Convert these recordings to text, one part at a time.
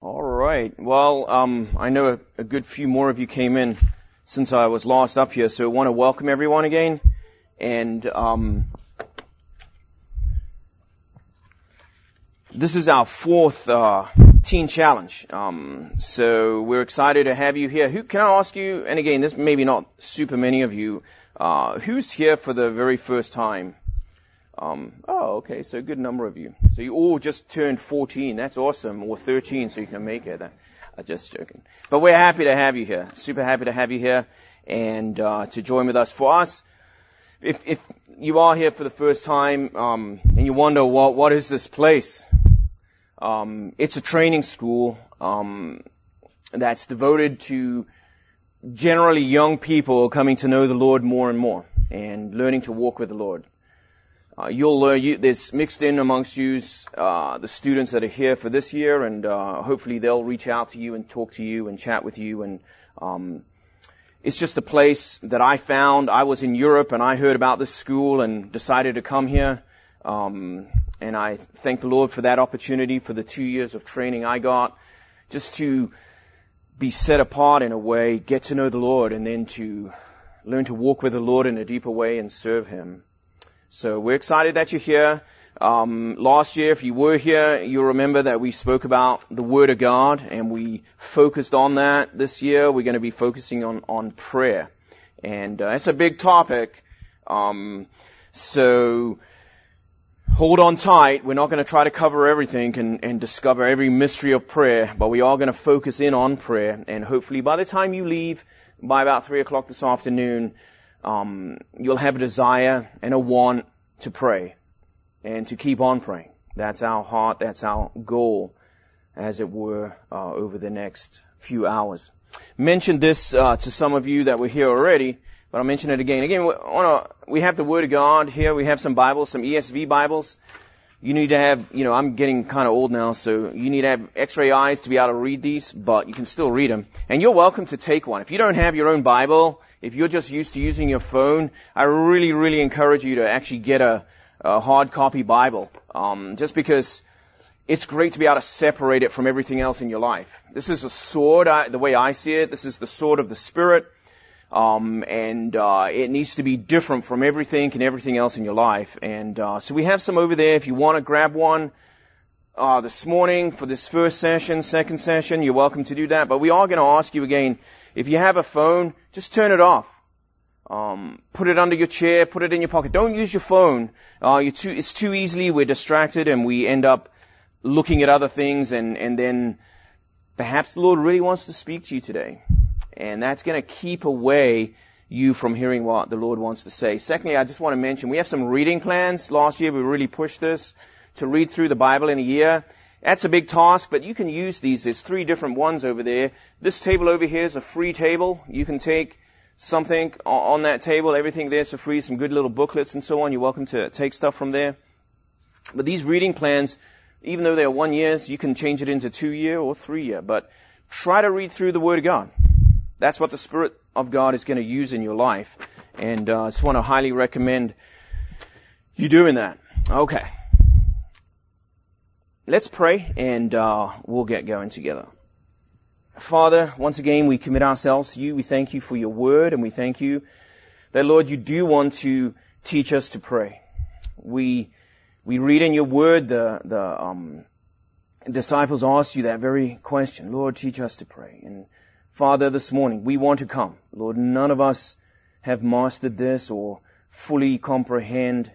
All right. Well, um, I know a, a, good few more of you came in since I was last up here, so I want to welcome everyone again. And um, this is our fourth uh, teen challenge. Um, so we're excited to have you here. Who can I ask you? And again, this maybe not super many of you. Uh, who's here for the very first time? Um, oh, okay, so a good number of you. So you all just turned 14. That's awesome. Or 13, so you can make it. I'm just joking. But we're happy to have you here. Super happy to have you here and uh, to join with us. For us, if, if you are here for the first time um, and you wonder what what is this place, um, it's a training school um, that's devoted to generally young people coming to know the Lord more and more and learning to walk with the Lord. Uh, you'll learn, you, there's mixed in amongst you, uh, the students that are here for this year, and uh, hopefully they'll reach out to you and talk to you and chat with you. And um, it's just a place that I found. I was in Europe and I heard about this school and decided to come here. Um, and I thank the Lord for that opportunity, for the two years of training I got, just to be set apart in a way, get to know the Lord, and then to learn to walk with the Lord in a deeper way and serve Him. So we're excited that you're here. Um, last year, if you were here, you'll remember that we spoke about the Word of God and we focused on that. This year, we're going to be focusing on, on prayer. And uh, it's a big topic. Um, so hold on tight. We're not going to try to cover everything and, and discover every mystery of prayer, but we are going to focus in on prayer. And hopefully by the time you leave, by about three o'clock this afternoon, um, you'll have a desire and a want to pray and to keep on praying. That's our heart. That's our goal, as it were, uh, over the next few hours. Mentioned this uh, to some of you that were here already, but I'll mention it again. Again, we have the Word of God here. We have some Bibles, some ESV Bibles. You need to have, you know, I'm getting kind of old now, so you need to have X-ray eyes to be able to read these, but you can still read them. And you're welcome to take one. If you don't have your own Bible, if you're just used to using your phone, I really, really encourage you to actually get a, a hard copy Bible. Um, just because it's great to be able to separate it from everything else in your life. This is a sword, I, the way I see it. This is the sword of the Spirit. Um, and uh, it needs to be different from everything and everything else in your life. And uh, so we have some over there. If you want to grab one uh, this morning for this first session, second session, you're welcome to do that. But we are going to ask you again if you have a phone, just turn it off. Um, put it under your chair, put it in your pocket. Don't use your phone. Uh, too, it's too easily we're distracted and we end up looking at other things and, and then perhaps the Lord really wants to speak to you today. And that's going to keep away you from hearing what the Lord wants to say. Secondly, I just want to mention we have some reading plans. Last year we really pushed this to read through the Bible in a year. That's a big task, but you can use these. There's three different ones over there. This table over here is a free table. You can take something on that table. Everything there's for free. Some good little booklets and so on. You're welcome to take stuff from there. But these reading plans, even though they're one years, you can change it into two year or three year. But try to read through the Word of God. That's what the Spirit of God is going to use in your life. And uh, I just want to highly recommend you doing that. Okay. Let's pray and uh, we'll get going together. Father, once again, we commit ourselves to you. We thank you for your word and we thank you that, Lord, you do want to teach us to pray. We, we read in your word the, the, um, disciples asked you that very question. Lord, teach us to pray. And Father, this morning, we want to come. Lord, none of us have mastered this or fully comprehend,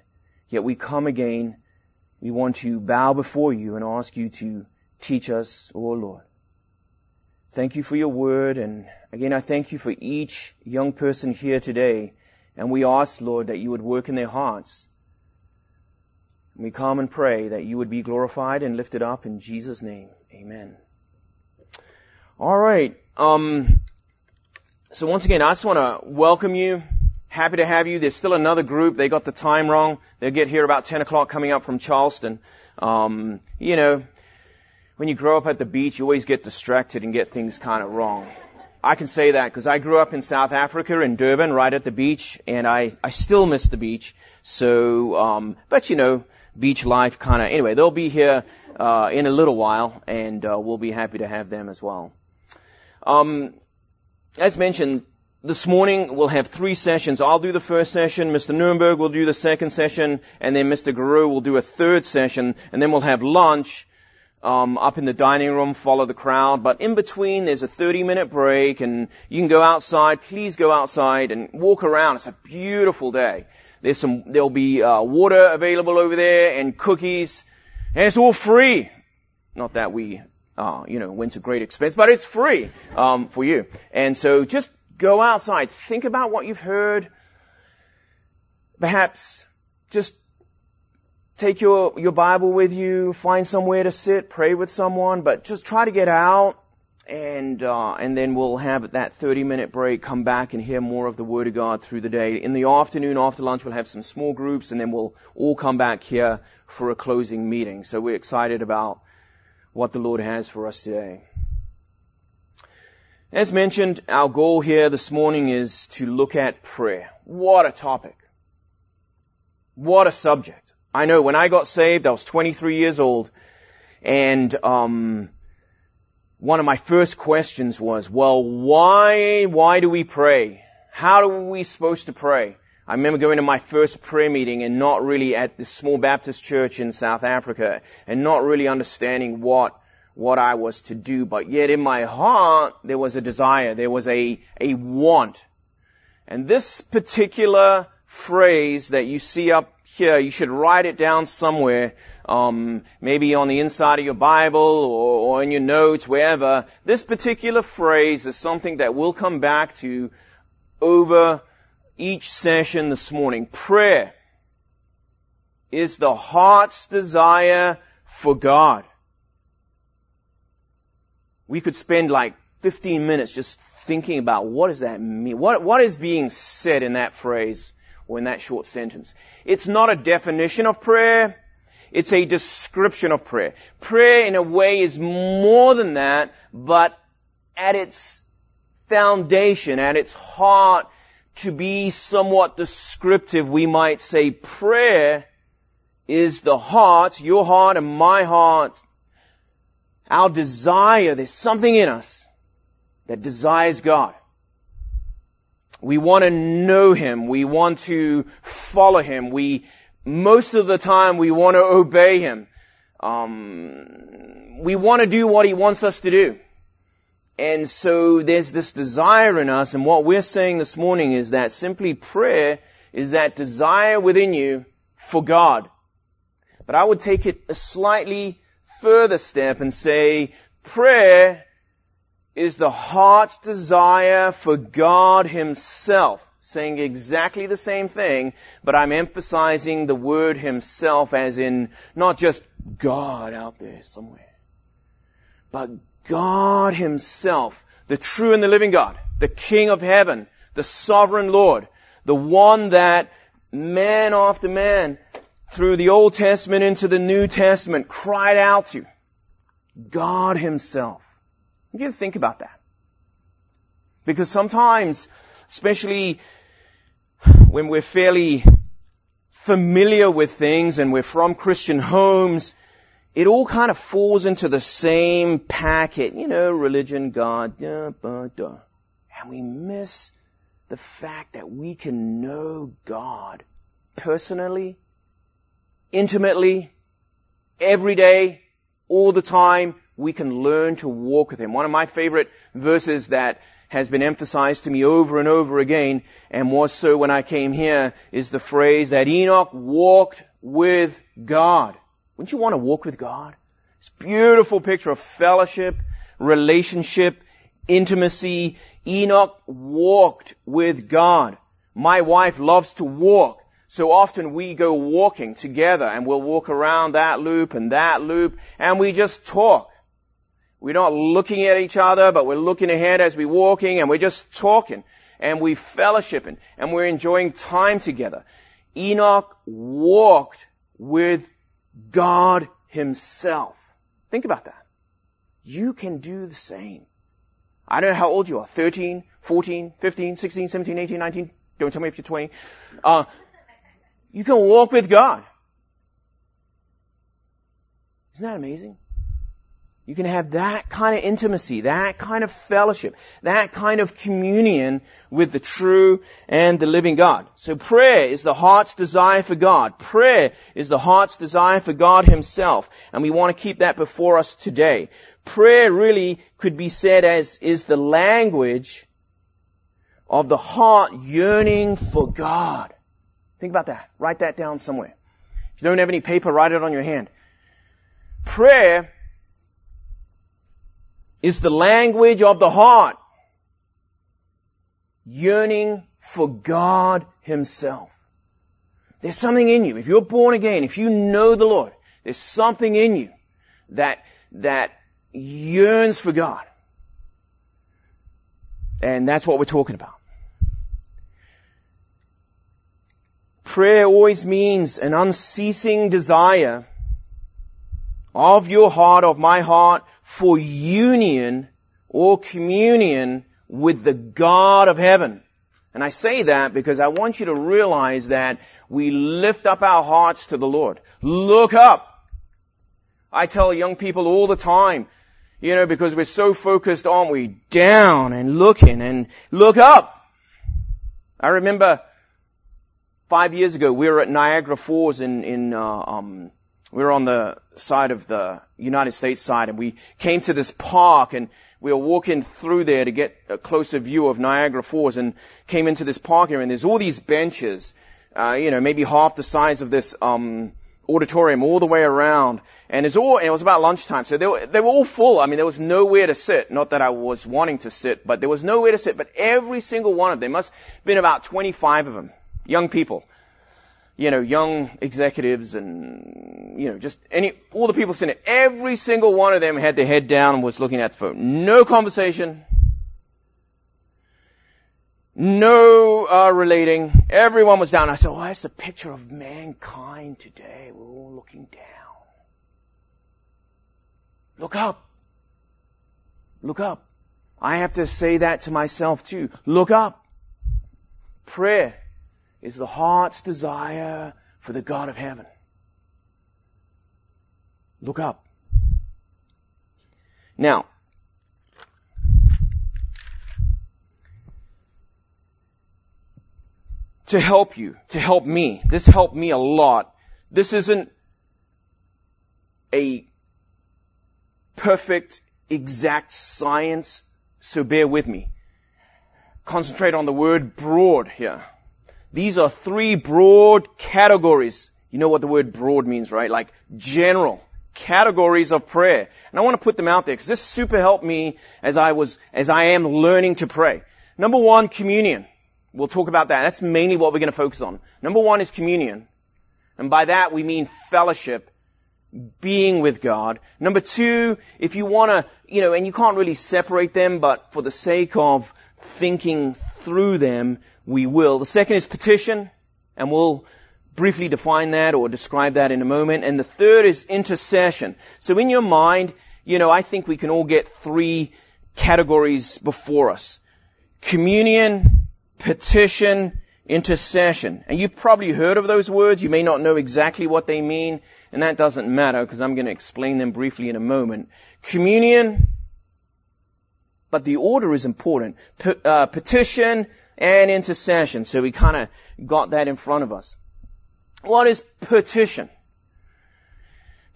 yet we come again we want to bow before you and ask you to teach us, O oh Lord. Thank you for your word. And again, I thank you for each young person here today. And we ask, Lord, that you would work in their hearts. We come and pray that you would be glorified and lifted up in Jesus' name. Amen. All right. Um, so once again, I just want to welcome you Happy to have you. There's still another group. They got the time wrong. They'll get here about 10 o'clock coming up from Charleston. Um, you know, when you grow up at the beach, you always get distracted and get things kind of wrong. I can say that because I grew up in South Africa in Durban, right at the beach, and I I still miss the beach. So, um, but you know, beach life kind of. Anyway, they'll be here uh, in a little while, and uh, we'll be happy to have them as well. Um, as mentioned, this morning we'll have three sessions. I'll do the first session, Mr. Nuremberg will do the second session, and then Mr. Guru will do a third session, and then we'll have lunch um, up in the dining room, follow the crowd. But in between, there's a 30 minute break, and you can go outside. Please go outside and walk around. It's a beautiful day. There's some, there'll be uh, water available over there and cookies, and it's all free. Not that we, uh, you know, went to great expense, but it's free um, for you. And so just go outside, think about what you've heard. Perhaps just take your, your Bible with you, find somewhere to sit, pray with someone, but just try to get out and uh, and then we'll have that 30 minute break, come back and hear more of the Word of God through the day. In the afternoon, after lunch, we'll have some small groups, and then we'll all come back here for a closing meeting. So we're excited about what the Lord has for us today. As mentioned, our goal here this morning is to look at prayer. What a topic. What a subject. I know when I got saved, I was 23 years old, and um, one of my first questions was, well, why, why do we pray? How are we supposed to pray? I remember going to my first prayer meeting and not really at this small Baptist church in South Africa and not really understanding what, what I was to do. But yet in my heart, there was a desire. There was a, a want. And this particular phrase that you see up here, you should write it down somewhere um, maybe on the inside of your Bible or, or in your notes, wherever. This particular phrase is something that we'll come back to over each session this morning. Prayer is the heart's desire for God. We could spend like 15 minutes just thinking about what does that mean? What, what is being said in that phrase or in that short sentence? It's not a definition of prayer. It's a description of prayer. Prayer in a way is more than that, but at its foundation, at its heart, to be somewhat descriptive, we might say prayer is the heart, your heart and my heart, our desire. There's something in us that desires God. We want to know Him. We want to follow Him. We most of the time we want to obey Him. Um, we want to do what He wants us to do. And so there's this desire in us, and what we're saying this morning is that simply prayer is that desire within you for God. But I would take it a slightly further step and say prayer is the heart's desire for God Himself. Saying exactly the same thing, but I'm emphasizing the word himself as in not just God out there somewhere, but God himself, the true and the living God, the King of heaven, the sovereign Lord, the one that man after man through the Old Testament into the New Testament cried out to. God himself. You think about that. Because sometimes especially when we're fairly familiar with things and we're from Christian homes, it all kind of falls into the same packet, you know, religion, God. And we miss the fact that we can know God personally, intimately, every day, all the time. We can learn to walk with Him. One of my favorite verses that has been emphasized to me over and over again, and more so when I came here, is the phrase that Enoch walked with God. Wouldn't you want to walk with God? It's a beautiful picture of fellowship, relationship, intimacy. Enoch walked with God. My wife loves to walk. So often we go walking together and we'll walk around that loop and that loop and we just talk. We're not looking at each other, but we're looking ahead as we're walking and we're just talking and we're fellowshipping and we're enjoying time together. Enoch walked with God himself. Think about that. You can do the same. I don't know how old you are. 13, 14, 15, 16, 17, 18, 19. Don't tell me if you're 20. Uh, you can walk with God. Isn't that amazing? You can have that kind of intimacy, that kind of fellowship, that kind of communion with the true and the living God. So prayer is the heart's desire for God. Prayer is the heart's desire for God Himself. And we want to keep that before us today. Prayer really could be said as is the language of the heart yearning for God. Think about that. Write that down somewhere. If you don't have any paper, write it on your hand. Prayer is the language of the heart. Yearning for God Himself. There's something in you. If you're born again, if you know the Lord, there's something in you that, that yearns for God. And that's what we're talking about. Prayer always means an unceasing desire of your heart, of my heart, for union or communion with the God of heaven. And I say that because I want you to realize that we lift up our hearts to the Lord. Look up. I tell young people all the time, you know, because we're so focused, aren't we, down and looking and look up. I remember five years ago we were at Niagara Falls in, in, uh, um, we were on the side of the United States side and we came to this park and we were walking through there to get a closer view of Niagara Falls and came into this park area and there's all these benches, uh, you know, maybe half the size of this, um, auditorium all the way around. And it's all, and it was about lunchtime. So they were, they were all full. I mean, there was nowhere to sit. Not that I was wanting to sit, but there was nowhere to sit. But every single one of them, must have been about 25 of them, young people you know, young executives and, you know, just any, all the people sitting there, every single one of them had their head down and was looking at the phone. No conversation. No uh, relating. Everyone was down. I said, oh, that's the picture of mankind today. We're all looking down. Look up. Look up. I have to say that to myself too. Look up. Prayer is the heart's desire for the God of heaven. Look up. Now, to help you, to help me, this helped me a lot. This isn't a perfect, exact science, so bear with me. Concentrate on the word broad here. These are three broad categories. You know what the word broad means, right? Like general categories of prayer. And I want to put them out there because this super helped me as I was, as I am learning to pray. Number one, communion. We'll talk about that. That's mainly what we're going to focus on. Number one is communion. And by that we mean fellowship, being with God. Number two, if you want to, you know, and you can't really separate them, but for the sake of thinking through them, we will. The second is petition, and we'll briefly define that or describe that in a moment. And the third is intercession. So in your mind, you know, I think we can all get three categories before us. Communion, petition, intercession. And you've probably heard of those words. You may not know exactly what they mean, and that doesn't matter because I'm going to explain them briefly in a moment. Communion, but the order is important. P- uh, petition, and intercession. So we kind of got that in front of us. What is petition?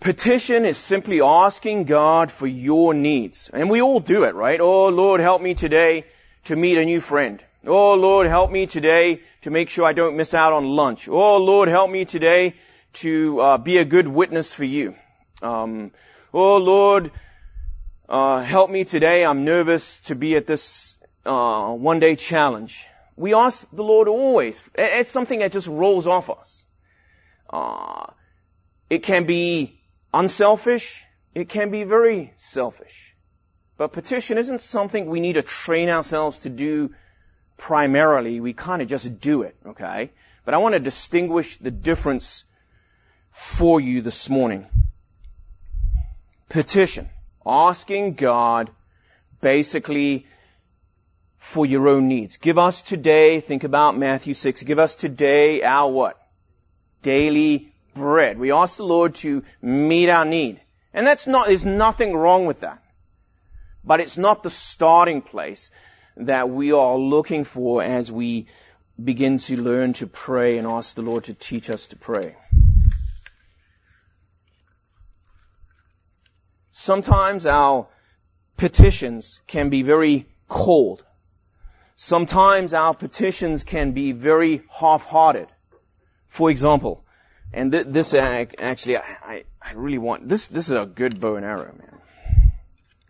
Petition is simply asking God for your needs. And we all do it, right? Oh Lord, help me today to meet a new friend. Oh Lord, help me today to make sure I don't miss out on lunch. Oh Lord, help me today to uh, be a good witness for you. Um, oh Lord, uh, help me today. I'm nervous to be at this uh, one day challenge. We ask the Lord always. It's something that just rolls off us. Uh, it can be unselfish. It can be very selfish. But petition isn't something we need to train ourselves to do primarily. We kind of just do it, okay? But I want to distinguish the difference for you this morning. Petition. Asking God basically for your own needs. Give us today, think about Matthew 6, give us today our what? Daily bread. We ask the Lord to meet our need. And that's not, there's nothing wrong with that. But it's not the starting place that we are looking for as we begin to learn to pray and ask the Lord to teach us to pray. Sometimes our petitions can be very cold. Sometimes our petitions can be very half-hearted. For example, and th- this actually, I, I really want, this, this is a good bow and arrow, man.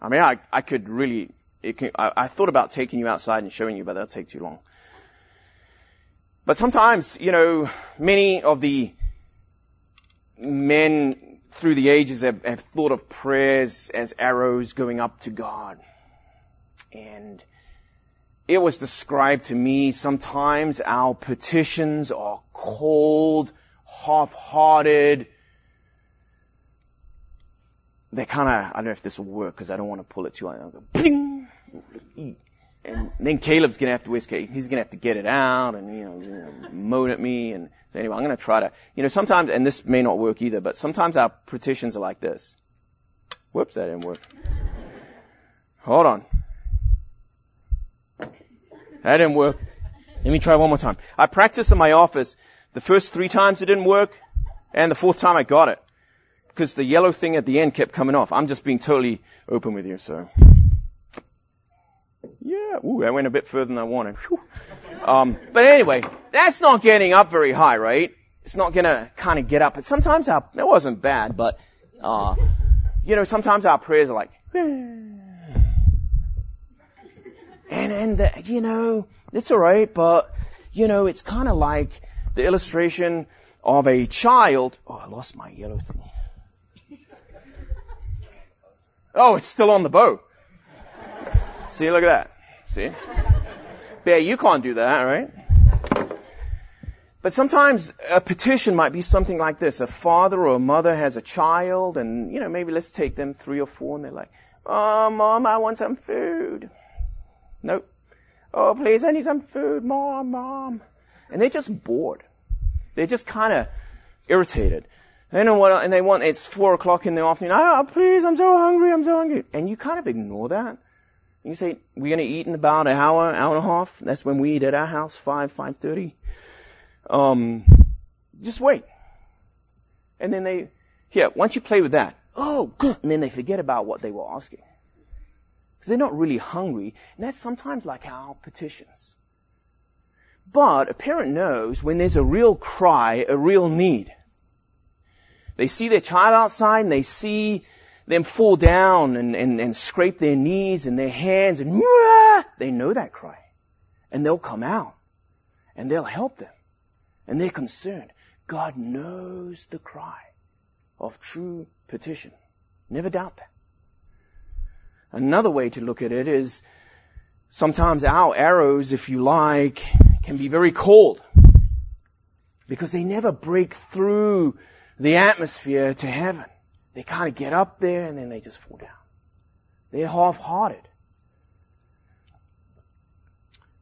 I mean, I, I could really, can, I, I thought about taking you outside and showing you, but that'll take too long. But sometimes, you know, many of the men through the ages have, have thought of prayers as arrows going up to God. And it was described to me sometimes our petitions are cold, half-hearted. They kind of, I don't know if this will work because I don't want to pull it too hard. Go! And then Caleb's gonna have to whisk it. He's gonna have to get it out and, you know, moan at me. And so anyway, I'm gonna try to, you know, sometimes, and this may not work either, but sometimes our petitions are like this. Whoops, that didn't work. Hold on. That didn't work. Let me try one more time. I practiced in my office. The first three times it didn't work, and the fourth time I got it. Because the yellow thing at the end kept coming off. I'm just being totally open with you, so. Yeah, ooh, I went a bit further than I wanted. Um, but anyway, that's not getting up very high, right? It's not gonna kind of get up. But sometimes our, that wasn't bad, but, uh, you know, sometimes our prayers are like, and, and, the, you know, it's alright, but, you know, it's kind of like the illustration of a child. Oh, I lost my yellow thing. Oh, it's still on the bow. See, look at that. See? Bear, you can't do that, right? But sometimes a petition might be something like this. A father or a mother has a child and, you know, maybe let's take them three or four and they're like, oh, mom, I want some food. Nope. Oh, please, I need some food, mom, mom. And they're just bored. They're just kind of irritated. They don't want, and they want, it's four o'clock in the afternoon. Oh, please, I'm so hungry, I'm so hungry. And you kind of ignore that. You say, we're going to eat in about an hour, hour and a half. That's when we eat at our house, 5, 5.30. Um, just wait. And then they, here, once you play with that, oh, good. And then they forget about what they were asking. Because they're not really hungry. And that's sometimes like our petitions. But a parent knows when there's a real cry, a real need. They see their child outside and they see them fall down and, and, and scrape their knees and their hands and they know that cry. And they'll come out and they'll help them. And they're concerned. God knows the cry of true petition. Never doubt that. Another way to look at it is sometimes our arrows, if you like, can be very cold because they never break through the atmosphere to heaven. They kind of get up there and then they just fall down. They're half-hearted.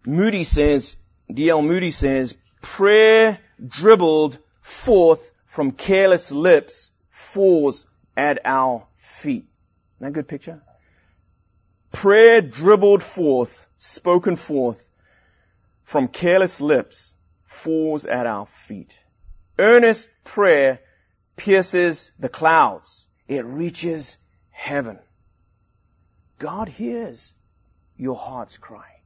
Moody says, D.L. Moody says, prayer dribbled forth from careless lips falls at our feet. Isn't that a good picture? Prayer dribbled forth, spoken forth from careless lips falls at our feet. Earnest prayer pierces the clouds. It reaches heaven. God hears your heart's cry.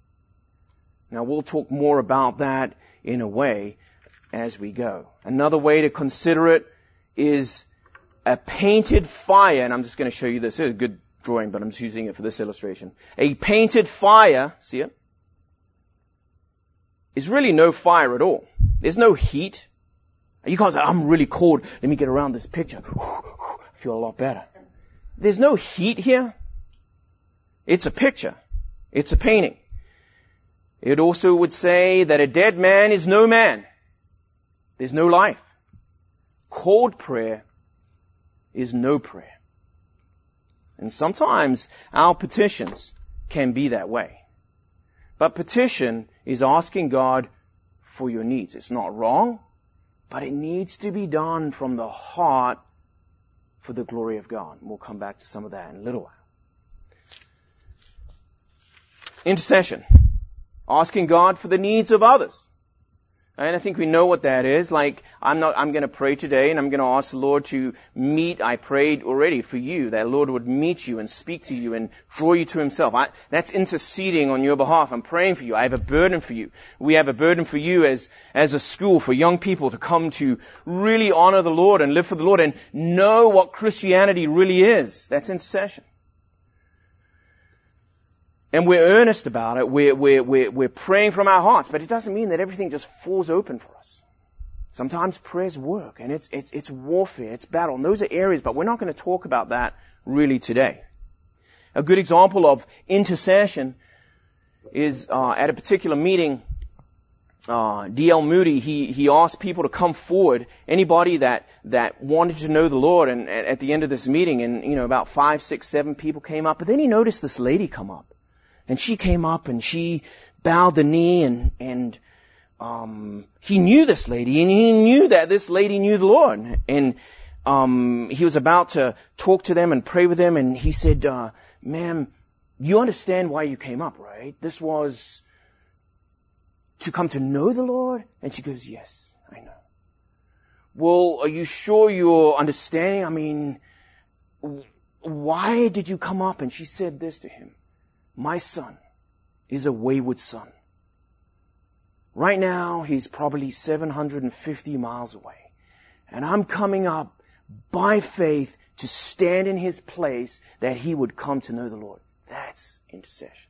Now we'll talk more about that in a way as we go. Another way to consider it is a painted fire, and I'm just going to show you this. It's a good drawing, but I'm just using it for this illustration. A painted fire, see it? Is really no fire at all. There's no heat. You can't say, I'm really cold. Let me get around this picture I feel a lot better. There's no heat here. It's a picture. It's a painting. It also would say that a dead man is no man. There's no life. Cold prayer is no prayer. And sometimes our petitions can be that way. But petition is asking God for your needs. It's not wrong, but it needs to be done from the heart for the glory of God. And we'll come back to some of that in a little while. Intercession. Asking God for the needs of others. And I think we know what that is. Like, I'm not, I'm gonna pray today and I'm gonna ask the Lord to meet, I prayed already for you, that Lord would meet you and speak to you and draw you to Himself. I, that's interceding on your behalf. I'm praying for you. I have a burden for you. We have a burden for you as, as a school for young people to come to really honor the Lord and live for the Lord and know what Christianity really is. That's intercession. And we're earnest about it. We're, we're, we're, we're praying from our hearts, but it doesn't mean that everything just falls open for us. Sometimes prayers work, and it's, it's, it's warfare, it's battle, and those are areas, but we're not going to talk about that really today. A good example of intercession is uh, at a particular meeting, uh, D.L. Moody, he, he asked people to come forward, anybody that, that wanted to know the Lord, and at the end of this meeting, and, you know, about five, six, seven people came up, but then he noticed this lady come up. And she came up and she bowed the knee and, and, um, he knew this lady and he knew that this lady knew the Lord. And, um, he was about to talk to them and pray with them and he said, uh, ma'am, you understand why you came up, right? This was to come to know the Lord? And she goes, yes, I know. Well, are you sure you're understanding? I mean, why did you come up? And she said this to him. My son is a wayward son. Right now, he's probably 750 miles away. And I'm coming up by faith to stand in his place that he would come to know the Lord. That's intercession.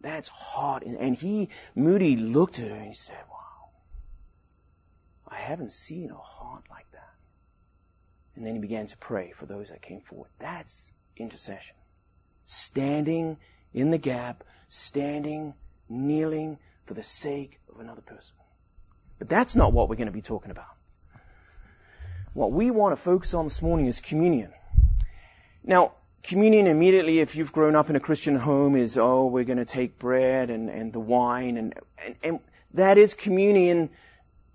That's hard. And he, Moody looked at her and he said, wow, I haven't seen a heart like that. And then he began to pray for those that came forward. That's intercession standing in the gap, standing, kneeling for the sake of another person. But that's not what we're going to be talking about. What we want to focus on this morning is communion. Now, communion immediately, if you've grown up in a Christian home, is, oh, we're going to take bread and, and the wine, and, and, and that is communion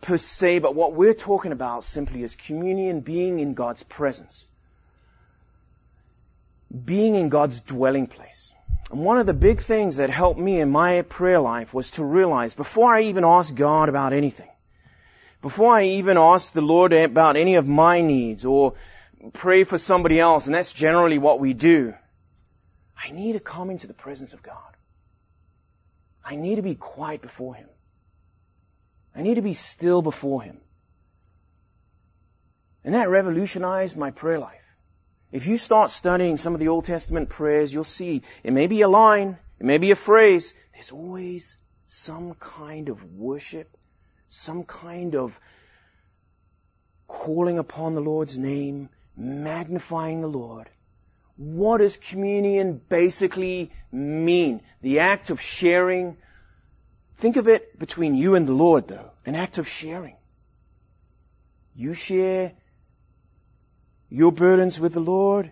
per se, but what we're talking about simply is communion being in God's presence being in God's dwelling place. And one of the big things that helped me in my prayer life was to realize before I even ask God about anything, before I even ask the Lord about any of my needs or pray for somebody else, and that's generally what we do, I need to come into the presence of God. I need to be quiet before Him. I need to be still before Him. And that revolutionized my prayer life. If you start studying some of the Old Testament prayers, you'll see it may be a line, it may be a phrase, there's always some kind of worship, some kind of calling upon the Lord's name, magnifying the Lord. What does communion basically mean? The act of sharing. Think of it between you and the Lord though, an act of sharing. You share your burdens with the Lord,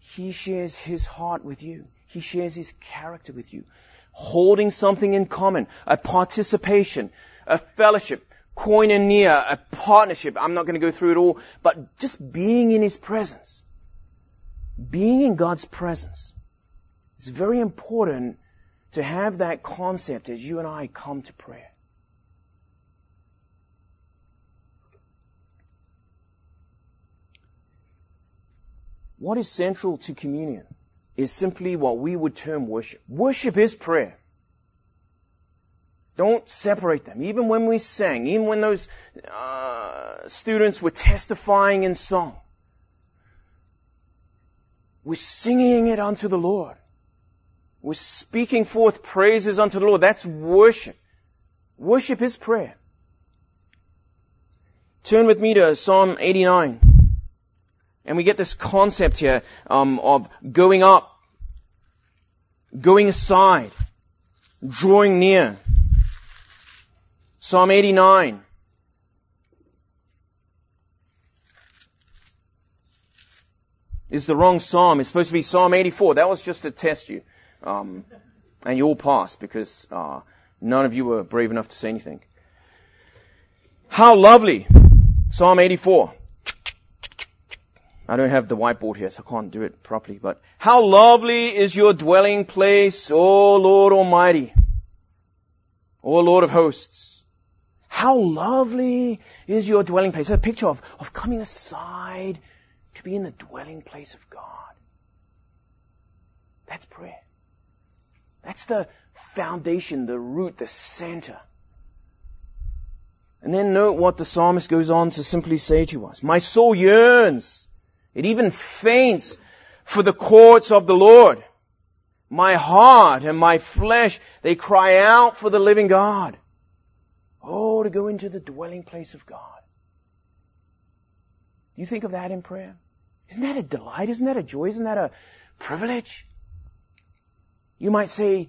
He shares His heart with you. He shares His character with you. Holding something in common, a participation, a fellowship, koinonia, a partnership. I'm not going to go through it all, but just being in His presence. Being in God's presence. It's very important to have that concept as you and I come to prayer. What is central to communion is simply what we would term worship. Worship is prayer. Don't separate them. Even when we sang, even when those uh, students were testifying in song, we're singing it unto the Lord. We're speaking forth praises unto the Lord. That's worship. Worship is prayer. Turn with me to Psalm 89. And we get this concept here um, of going up, going aside, drawing near. Psalm 89. Is the wrong psalm. It's supposed to be Psalm 84. That was just to test you. Um, and you all passed because uh, none of you were brave enough to say anything. How lovely. Psalm 84. I don't have the whiteboard here, so I can't do it properly, but how lovely is your dwelling place, O Lord Almighty, O Lord of hosts. How lovely is your dwelling place. It's a picture of, of coming aside to be in the dwelling place of God. That's prayer. That's the foundation, the root, the center. And then note what the psalmist goes on to simply say to us. My soul yearns. It even faints for the courts of the Lord. My heart and my flesh, they cry out for the living God. Oh, to go into the dwelling place of God. Do you think of that in prayer? Isn't that a delight? Isn't that a joy? Isn't that a privilege? You might say,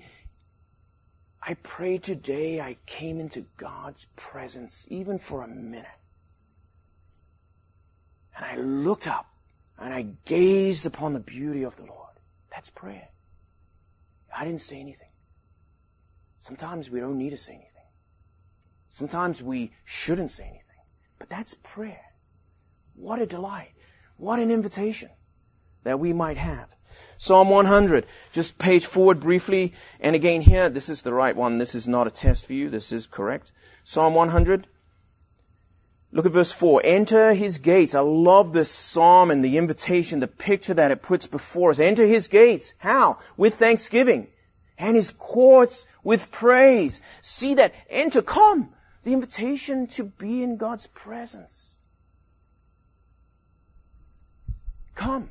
I pray today I came into God's presence even for a minute. And I looked up and I gazed upon the beauty of the Lord. That's prayer. I didn't say anything. Sometimes we don't need to say anything. Sometimes we shouldn't say anything. But that's prayer. What a delight. What an invitation that we might have. Psalm 100. Just page forward briefly. And again here, this is the right one. This is not a test for you. This is correct. Psalm 100. Look at verse 4. Enter his gates. I love this psalm and the invitation, the picture that it puts before us. Enter his gates. How? With thanksgiving. And his courts with praise. See that. Enter. Come. The invitation to be in God's presence. Come.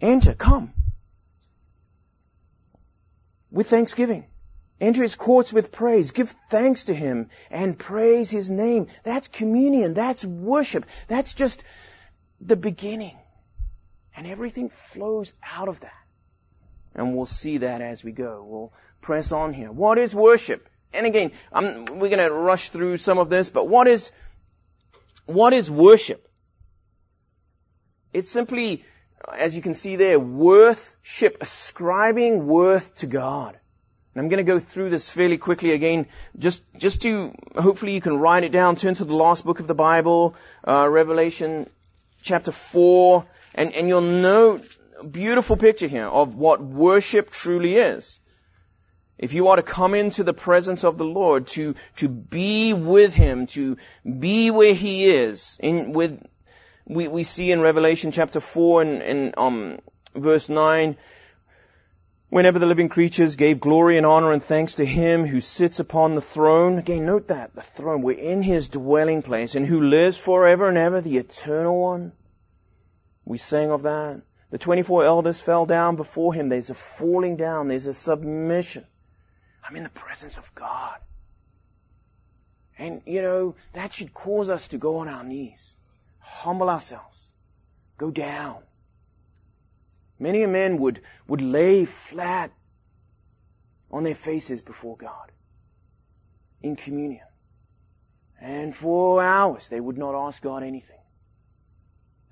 Enter, come. With thanksgiving. Enter his courts with praise. Give thanks to him and praise his name. That's communion. That's worship. That's just the beginning. And everything flows out of that. And we'll see that as we go. We'll press on here. What is worship? And again, I'm, we're going to rush through some of this, but what is, what is worship? It's simply as you can see there, worthship, ascribing worth to God. And I'm going to go through this fairly quickly again, just just to hopefully you can write it down. Turn to the last book of the Bible, uh, Revelation chapter four, and and you'll note a beautiful picture here of what worship truly is. If you are to come into the presence of the Lord, to to be with Him, to be where He is, in with we, we see in Revelation chapter 4 and, and um, verse 9, whenever the living creatures gave glory and honor and thanks to him who sits upon the throne. Again, note that, the throne. We're in his dwelling place and who lives forever and ever, the eternal one. We sang of that. The 24 elders fell down before him. There's a falling down. There's a submission. I'm in the presence of God. And, you know, that should cause us to go on our knees humble ourselves, go down. Many men would, would lay flat on their faces before God in communion. And for hours they would not ask God anything.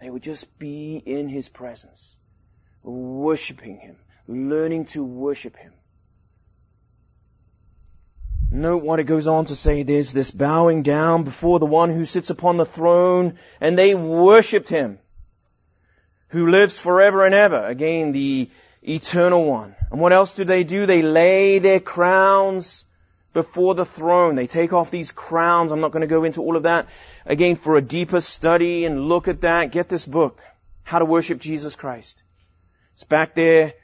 They would just be in His presence, worshiping Him, learning to worship Him. Note what it goes on to say. There's this bowing down before the one who sits upon the throne, and they worshipped him, who lives forever and ever. Again, the eternal one. And what else do they do? They lay their crowns before the throne. They take off these crowns. I'm not going to go into all of that. Again, for a deeper study and look at that, get this book, How to Worship Jesus Christ. It's back there.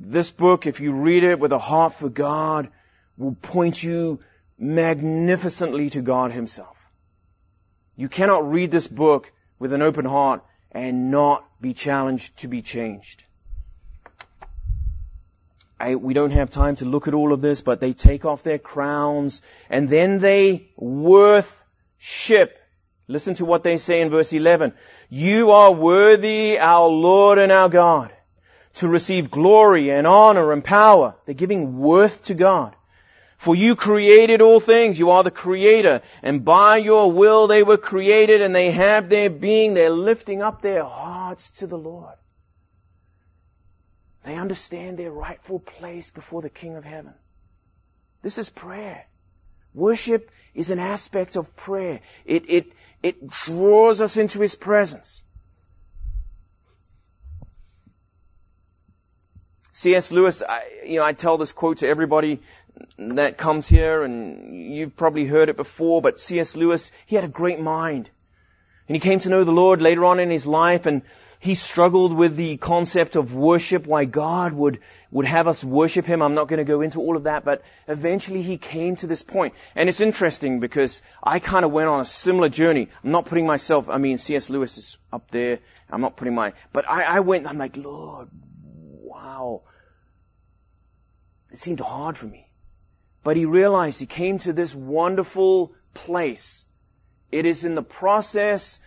This book, if you read it with a heart for God, will point you magnificently to God Himself. You cannot read this book with an open heart and not be challenged to be changed. I, we don't have time to look at all of this, but they take off their crowns and then they worship. Listen to what they say in verse 11. You are worthy, our Lord and our God, to receive glory and honor and power. They're giving worth to God. For you created all things. You are the creator. And by your will they were created and they have their being. They're lifting up their hearts to the Lord. They understand their rightful place before the King of Heaven. This is prayer. Worship is an aspect of prayer. It, it, it draws us into His presence. C.S. Lewis, I, you know, I tell this quote to everybody that comes here and you've probably heard it before, but C.S. Lewis, he had a great mind. And he came to know the Lord later on in his life and he struggled with the concept of worship, why God would, would have us worship Him. I'm not going to go into all of that, but eventually he came to this point. And it's interesting because I kind of went on a similar journey. I'm not putting myself, I mean, C.S. Lewis is up there. I'm not putting my, but I, I went, I'm like, Lord, wow. It seemed hard for me. But he realized he came to this wonderful place. It is in the process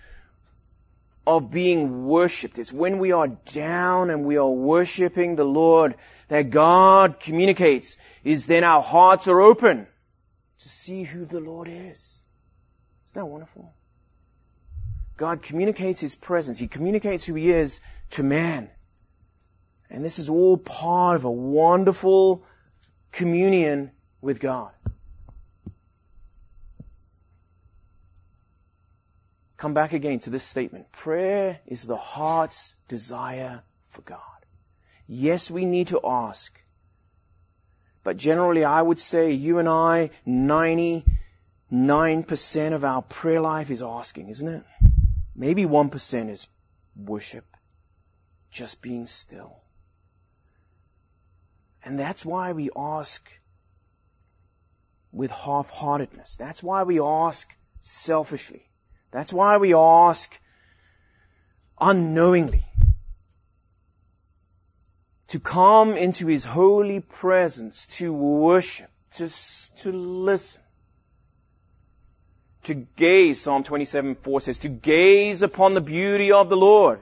of being worshipped. It's when we are down and we are worshiping the Lord that God communicates, is then our hearts are open to see who the Lord is. Isn't that wonderful? God communicates His presence. He communicates who He is to man. And this is all part of a wonderful communion with God. come back again to this statement. Prayer is the heart's desire for God. Yes, we need to ask. But generally, I would say you and I, 99% of our prayer life is asking, isn't it? Maybe 1% is worship. Just being still. And that's why we ask with half-heartedness. That's why we ask selfishly. That's why we ask unknowingly to come into His holy presence, to worship, to, to listen, to gaze, Psalm 27, 4 says, to gaze upon the beauty of the Lord.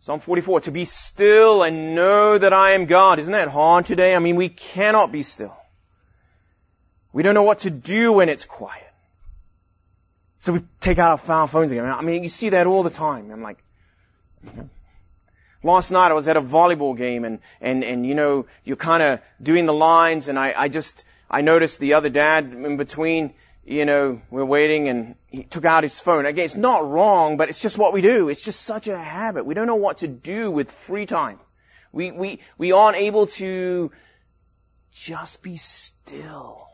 Psalm 44, to be still and know that I am God. Isn't that hard today? I mean, we cannot be still. We don't know what to do when it's quiet. So we take out our phones again. I mean, you see that all the time. I'm like, last night I was at a volleyball game and, and, and you know, you're kind of doing the lines and I, I just, I noticed the other dad in between, you know, we're waiting and he took out his phone. Again, it's not wrong, but it's just what we do. It's just such a habit. We don't know what to do with free time. We, we, we aren't able to just be still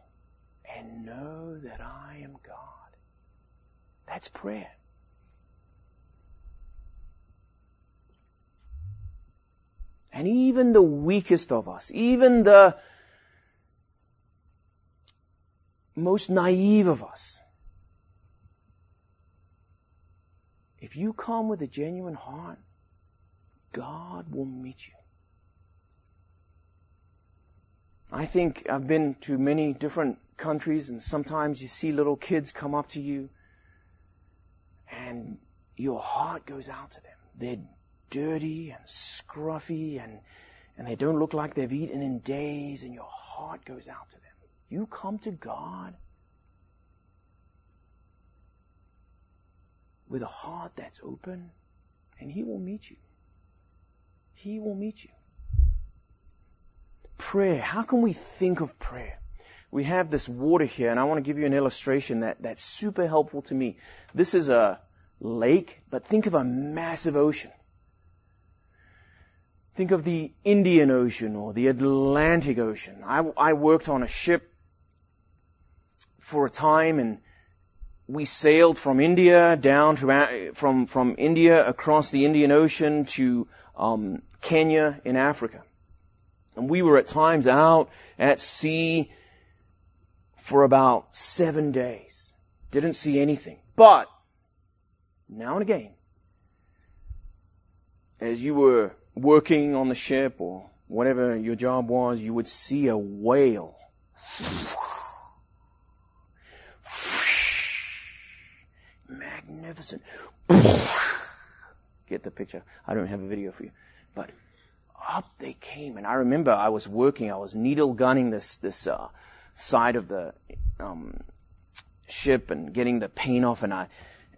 and know that I am God. That's prayer. And even the weakest of us, even the most naive of us, if you come with a genuine heart, God will meet you. I think I've been to many different countries and sometimes you see little kids come up to you and your heart goes out to them. They're dirty and scruffy and, and they don't look like they've eaten in days and your heart goes out to them. You come to God with a heart that's open and He will meet you. He will meet you. Prayer. How can we think of prayer? We have this water here, and I want to give you an illustration that, that's super helpful to me. This is a lake, but think of a massive ocean. Think of the Indian Ocean or the Atlantic Ocean. I, I worked on a ship for a time and we sailed from India down to, from, from India across the Indian Ocean to um, Kenya in Africa. And we were at times out at sea for about seven days. Didn't see anything. But, now and again, as you were working on the ship or whatever your job was, you would see a whale. Magnificent. Get the picture. I don't have a video for you. But up they came and I remember I was working, I was needle gunning this, this, uh, side of the um, ship and getting the paint off and I,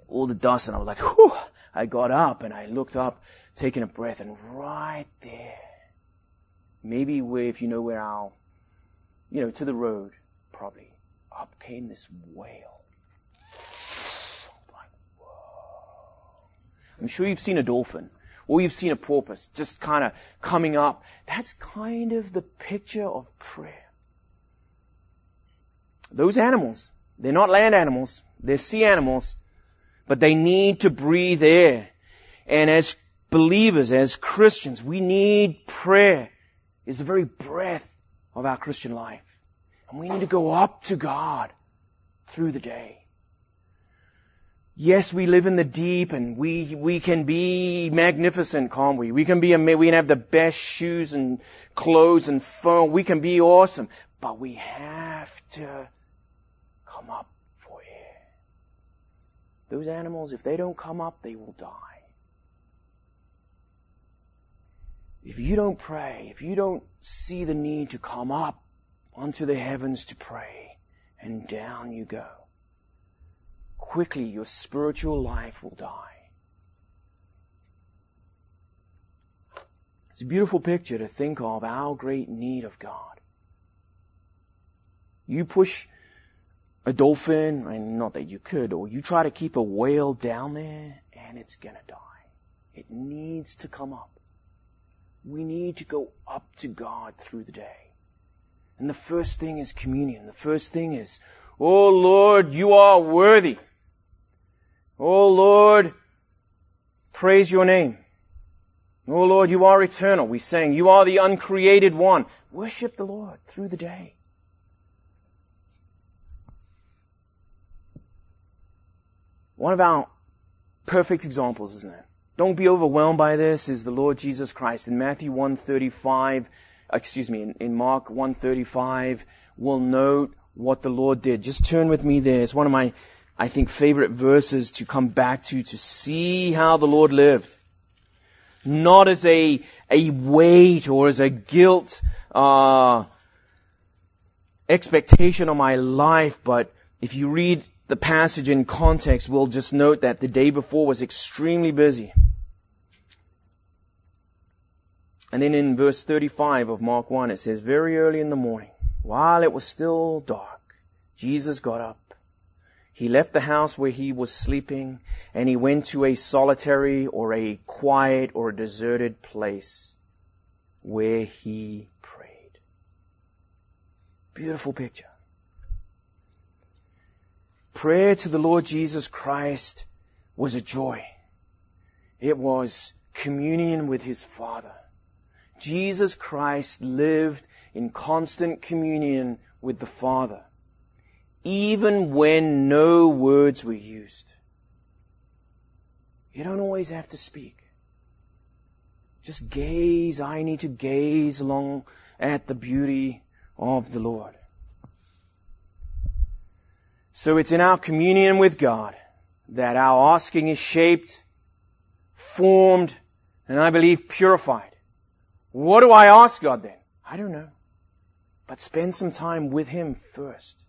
all the dust and I was like, whew, I got up and I looked up, taking a breath and right there, maybe where, if you know where our, you know, to the road, probably, up came this whale. I'm sure you've seen a dolphin or you've seen a porpoise just kind of coming up. That's kind of the picture of prayer. Those animals, they're not land animals, they're sea animals, but they need to breathe air. And as believers, as Christians, we need prayer. It's the very breath of our Christian life. And we need to go up to God through the day. Yes, we live in the deep and we, we can be magnificent, can't we? We can be, we can have the best shoes and clothes and phone. We can be awesome. But we have to come up for air. Those animals, if they don't come up, they will die. If you don't pray, if you don't see the need to come up onto the heavens to pray, and down you go, quickly your spiritual life will die. It's a beautiful picture to think of our great need of God. You push a dolphin, and not that you could, or you try to keep a whale down there, and it's gonna die. It needs to come up. We need to go up to God through the day. And the first thing is communion. The first thing is, Oh Lord, you are worthy. Oh Lord, praise your name. Oh Lord, you are eternal. We sing, you are the uncreated one. Worship the Lord through the day. One of our perfect examples, isn't it? Don't be overwhelmed by this is the Lord Jesus Christ. In Matthew 135, excuse me, in, in Mark 135, we'll note what the Lord did. Just turn with me there. It's one of my, I think, favorite verses to come back to, to see how the Lord lived. Not as a, a weight or as a guilt, uh, expectation on my life, but if you read the passage in context, we'll just note that the day before was extremely busy. And then in verse 35 of Mark 1, it says, very early in the morning, while it was still dark, Jesus got up. He left the house where he was sleeping and he went to a solitary or a quiet or a deserted place where he prayed. Beautiful picture. Prayer to the Lord Jesus Christ was a joy. It was communion with His Father. Jesus Christ lived in constant communion with the Father, even when no words were used. You don't always have to speak. Just gaze. I need to gaze along at the beauty of the Lord. So it's in our communion with God that our asking is shaped, formed, and I believe purified. What do I ask God then? I don't know. But spend some time with Him first.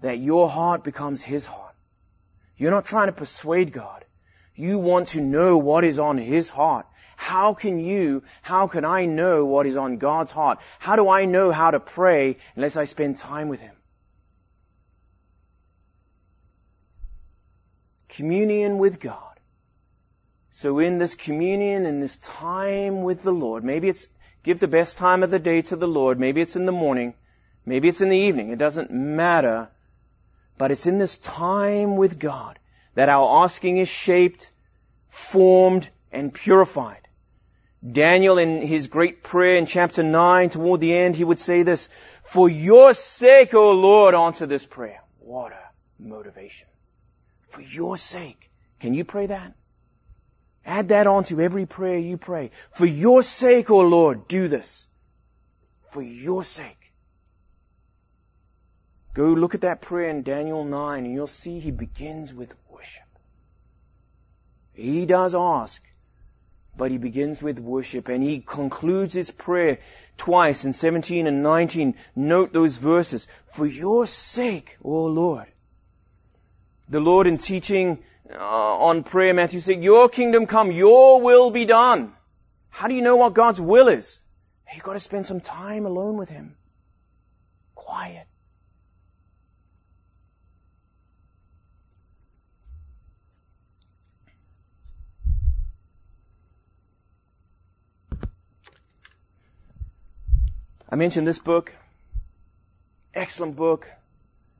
That your heart becomes His heart. You're not trying to persuade God. You want to know what is on His heart. How can you, how can I know what is on God's heart? How do I know how to pray unless I spend time with Him? Communion with God. So in this communion, in this time with the Lord, maybe it's give the best time of the day to the Lord, maybe it's in the morning, maybe it's in the evening, it doesn't matter, but it's in this time with God that our asking is shaped, formed, and purified. Daniel in his great prayer in chapter 9 toward the end, he would say this, for your sake, O Lord, answer this prayer. What a motivation for your sake. Can you pray that? Add that on to every prayer you pray. For your sake, O oh Lord, do this. For your sake. Go look at that prayer in Daniel 9 and you'll see he begins with worship. He does ask, but he begins with worship and he concludes his prayer twice in 17 and 19. Note those verses. For your sake, O Lord, the Lord in teaching uh, on prayer, Matthew said, your kingdom come, your will be done. How do you know what God's will is? You've got to spend some time alone with Him. Quiet. I mentioned this book. Excellent book.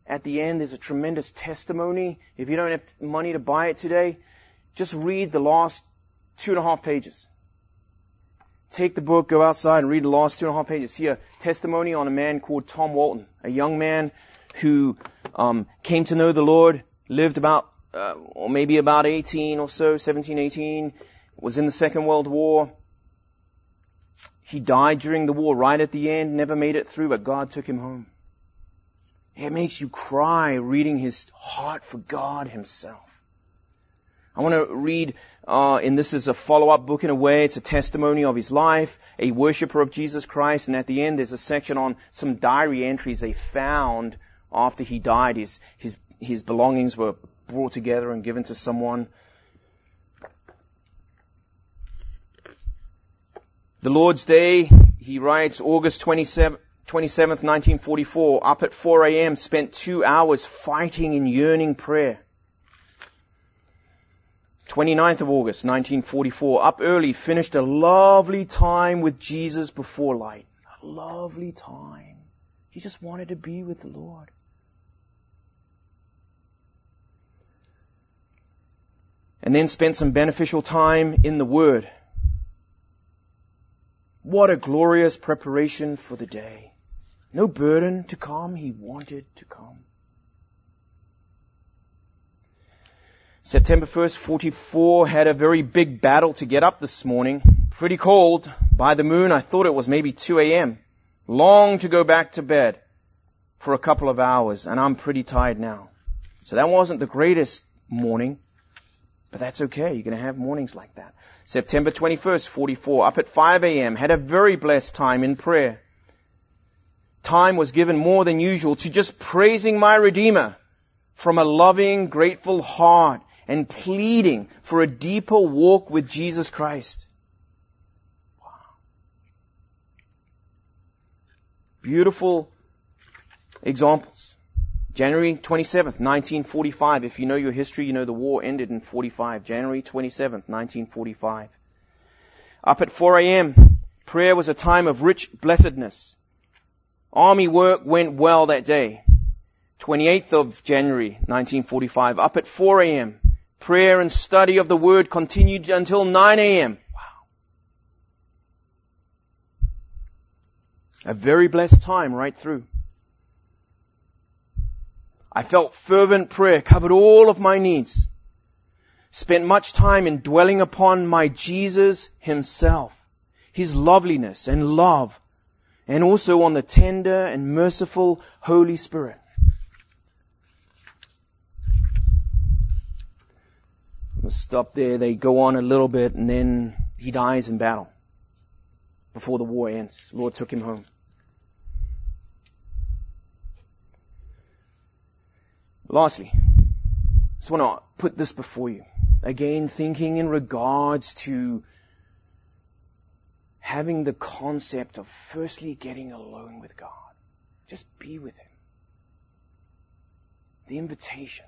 At the end, there's a tremendous testimony. If you don't have money to buy it today, just read the last two and a half pages. Take the book, go outside and read the last two and a half pages. See a testimony on a man called Tom Walton, a young man who um, came to know the Lord, lived about, uh, or maybe about 18 or so, 17, 18, was in the Second World War. He died during the war right at the end, never made it through, but God took him home. It makes you cry reading his heart for God himself. I want to read, uh, and this is a follow-up book in a way. It's a testimony of his life, a worshiper of Jesus Christ, and at the end there's a section on some diary entries they found after he died. His, his, his belongings were brought together and given to someone. The Lord's Day, he writes, August 27, 27th, 1944, up at 4 a.m., spent two hours fighting in yearning prayer. 29th of August, 1944, up early, finished a lovely time with Jesus before light. A lovely time. He just wanted to be with the Lord. And then spent some beneficial time in the Word. What a glorious preparation for the day. No burden to come. He wanted to come. September 1st, 44, had a very big battle to get up this morning. Pretty cold. By the moon, I thought it was maybe 2 a.m. Long to go back to bed for a couple of hours, and I'm pretty tired now. So that wasn't the greatest morning, but that's okay. You're going to have mornings like that. September 21st, 44, up at 5 a.m., had a very blessed time in prayer time was given more than usual to just praising my Redeemer from a loving, grateful heart and pleading for a deeper walk with Jesus Christ. Beautiful examples. January 27th, 1945. If you know your history, you know the war ended in 45. January 27th, 1945. Up at 4 a.m., prayer was a time of rich blessedness. Army work went well that day. 28th of January 1945, up at 4 a.m. Prayer and study of the Word continued until 9 a.m. Wow. A very blessed time right through. I felt fervent prayer, covered all of my needs. Spent much time in dwelling upon my Jesus Himself, His loveliness and love, and also on the tender and merciful Holy Spirit. We'll stop there. They go on a little bit and then he dies in battle before the war ends. The Lord took him home. Lastly, I just want to put this before you. Again, thinking in regards to having the concept of firstly getting alone with God. Just be with Him. The invitation,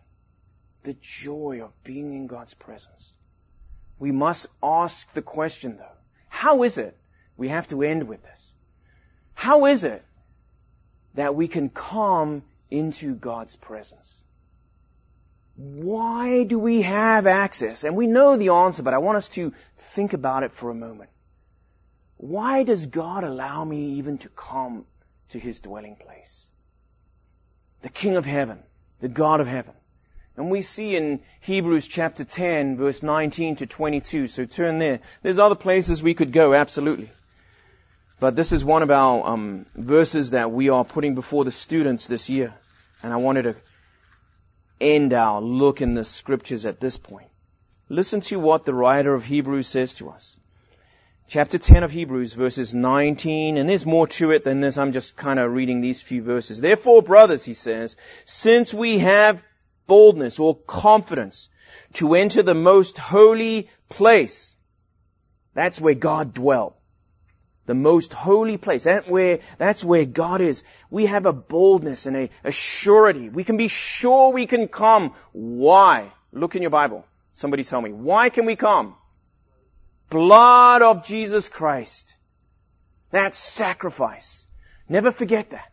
the joy of being in God's presence. We must ask the question though, how is it, we have to end with this, how is it that we can come into God's presence? Why do we have access? And we know the answer, but I want us to think about it for a moment. Why does God allow me even to come to His dwelling place? The King of Heaven, the God of Heaven. And we see in Hebrews chapter 10 verse 19 to 22, so turn there. There's other places we could go, absolutely. But this is one of our um, verses that we are putting before the students this year. And I wanted to end our look in the scriptures at this point. Listen to what the writer of Hebrews says to us chapter 10 of Hebrews, verses 19, and there's more to it than this. I'm just kind of reading these few verses. Therefore, brothers, he says, since we have boldness or confidence to enter the most holy place, that's where God dwelt. The most holy place. That where, that's where God is. We have a boldness and a, a surety. We can be sure we can come. Why? Look in your Bible. Somebody tell me. Why can we come? Blood of Jesus Christ. That sacrifice. Never forget that.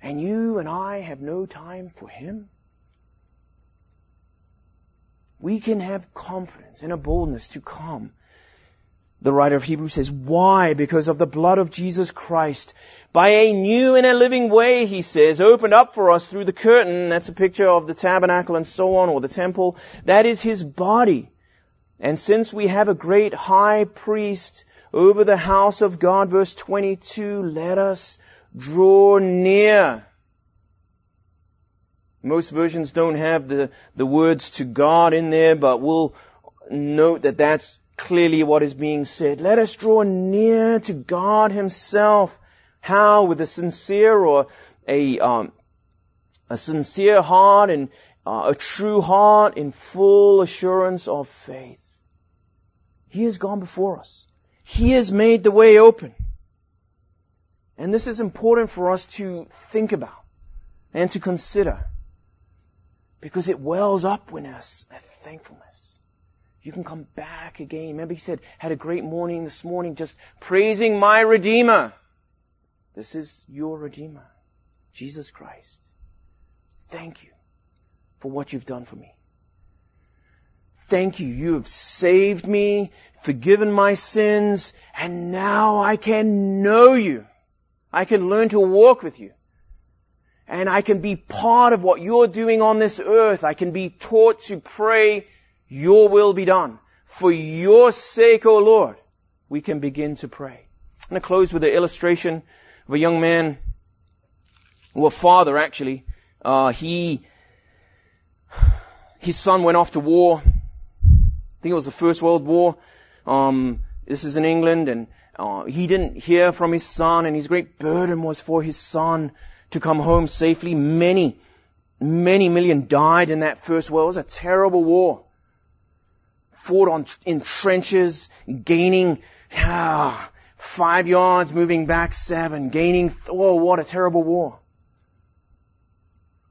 And you and I have no time for Him. We can have confidence and a boldness to come. The writer of Hebrews says, why? Because of the blood of Jesus Christ. By a new and a living way, he says, opened up for us through the curtain. That's a picture of the tabernacle and so on, or the temple. That is his body. And since we have a great high priest over the house of God, verse 22, let us draw near. Most versions don't have the, the words to God in there, but we'll note that that's clearly what is being said. Let us draw near to God Himself. How? With a sincere or a, um, a sincere heart and uh, a true heart in full assurance of faith. He has gone before us. He has made the way open. And this is important for us to think about and to consider because it wells up in us a thankfulness. You can come back again. Remember he said, had a great morning this morning just praising my Redeemer. This is your Redeemer, Jesus Christ. Thank you for what you've done for me. Thank you. You have saved me, forgiven my sins, and now I can know you. I can learn to walk with you. And I can be part of what you're doing on this earth. I can be taught to pray, your will be done. For your sake, O Lord, we can begin to pray. I'm going to close with an illustration of a young man, or a father actually. Uh, he, his son went off to war I think it was the First World War. Um, this is in England, and uh, he didn't hear from his son, and his great burden was for his son to come home safely. Many, many million died in that First World. It was a terrible war. Fought on in trenches, gaining ah, five yards, moving back seven, gaining. Oh, what a terrible war!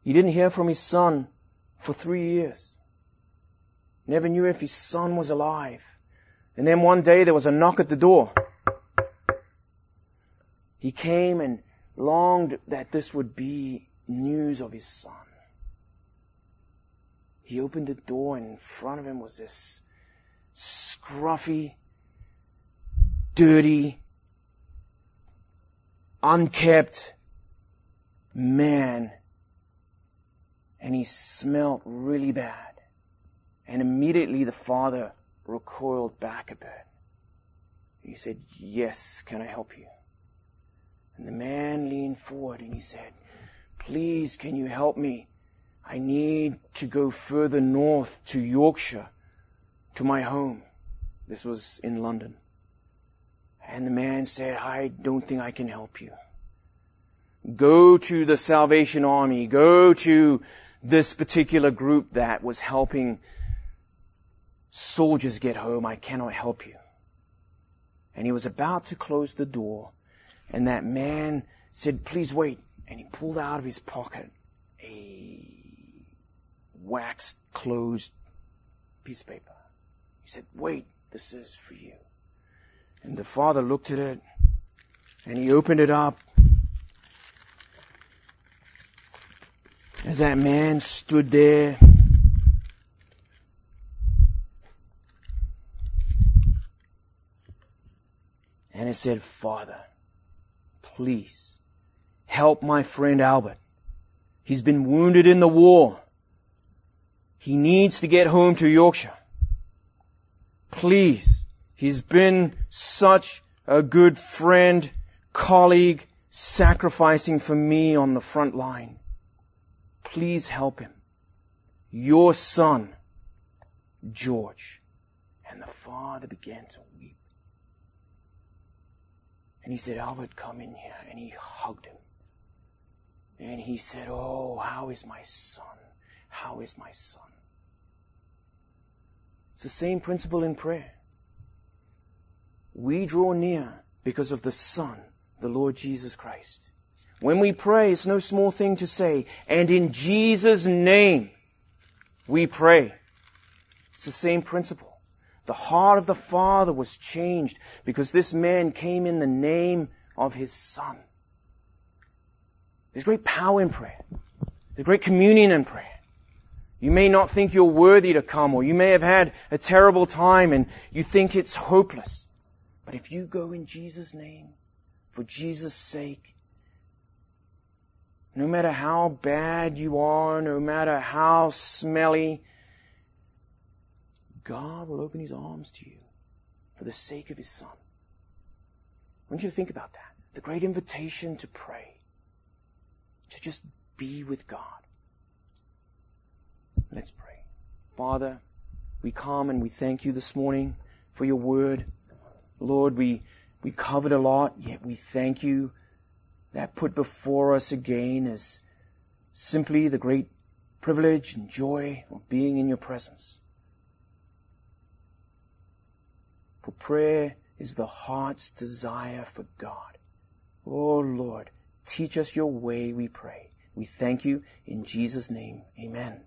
He didn't hear from his son for three years. Never knew if his son was alive. And then one day there was a knock at the door. He came and longed that this would be news of his son. He opened the door and in front of him was this scruffy, dirty, unkept man. And he smelled really bad. And immediately the father recoiled back a bit. He said, yes, can I help you? And the man leaned forward and he said, please, can you help me? I need to go further north to Yorkshire, to my home. This was in London. And the man said, I don't think I can help you. Go to the Salvation Army. Go to this particular group that was helping soldiers get home, I cannot help you. And he was about to close the door, and that man said, please wait. And he pulled out of his pocket a waxed closed piece of paper. He said, wait, this is for you. And the father looked at it, and he opened it up. As that man stood there, And it said, Father, please help my friend Albert. He's been wounded in the war. He needs to get home to Yorkshire. Please. He's been such a good friend, colleague, sacrificing for me on the front line. Please help him. Your son, George. And the father began to weep. And he said, Albert, come in here. And he hugged him. And he said, Oh, how is my son? How is my son? It's the same principle in prayer. We draw near because of the Son, the Lord Jesus Christ. When we pray, it's no small thing to say, and in Jesus' name we pray. It's the same principle. The heart of the Father was changed because this man came in the name of his Son. There's great power in prayer. There's great communion in prayer. You may not think you're worthy to come, or you may have had a terrible time and you think it's hopeless. But if you go in Jesus' name, for Jesus' sake, no matter how bad you are, no matter how smelly, God will open His arms to you for the sake of His Son. I want you to think about that. The great invitation to pray, to just be with God. Let's pray. Father, we come and we thank you this morning for your word. Lord, we, we covered a lot, yet we thank you that put before us again is simply the great privilege and joy of being in your presence. For prayer is the heart's desire for God. Oh Lord, teach us your way, we pray. We thank you in Jesus' name. Amen.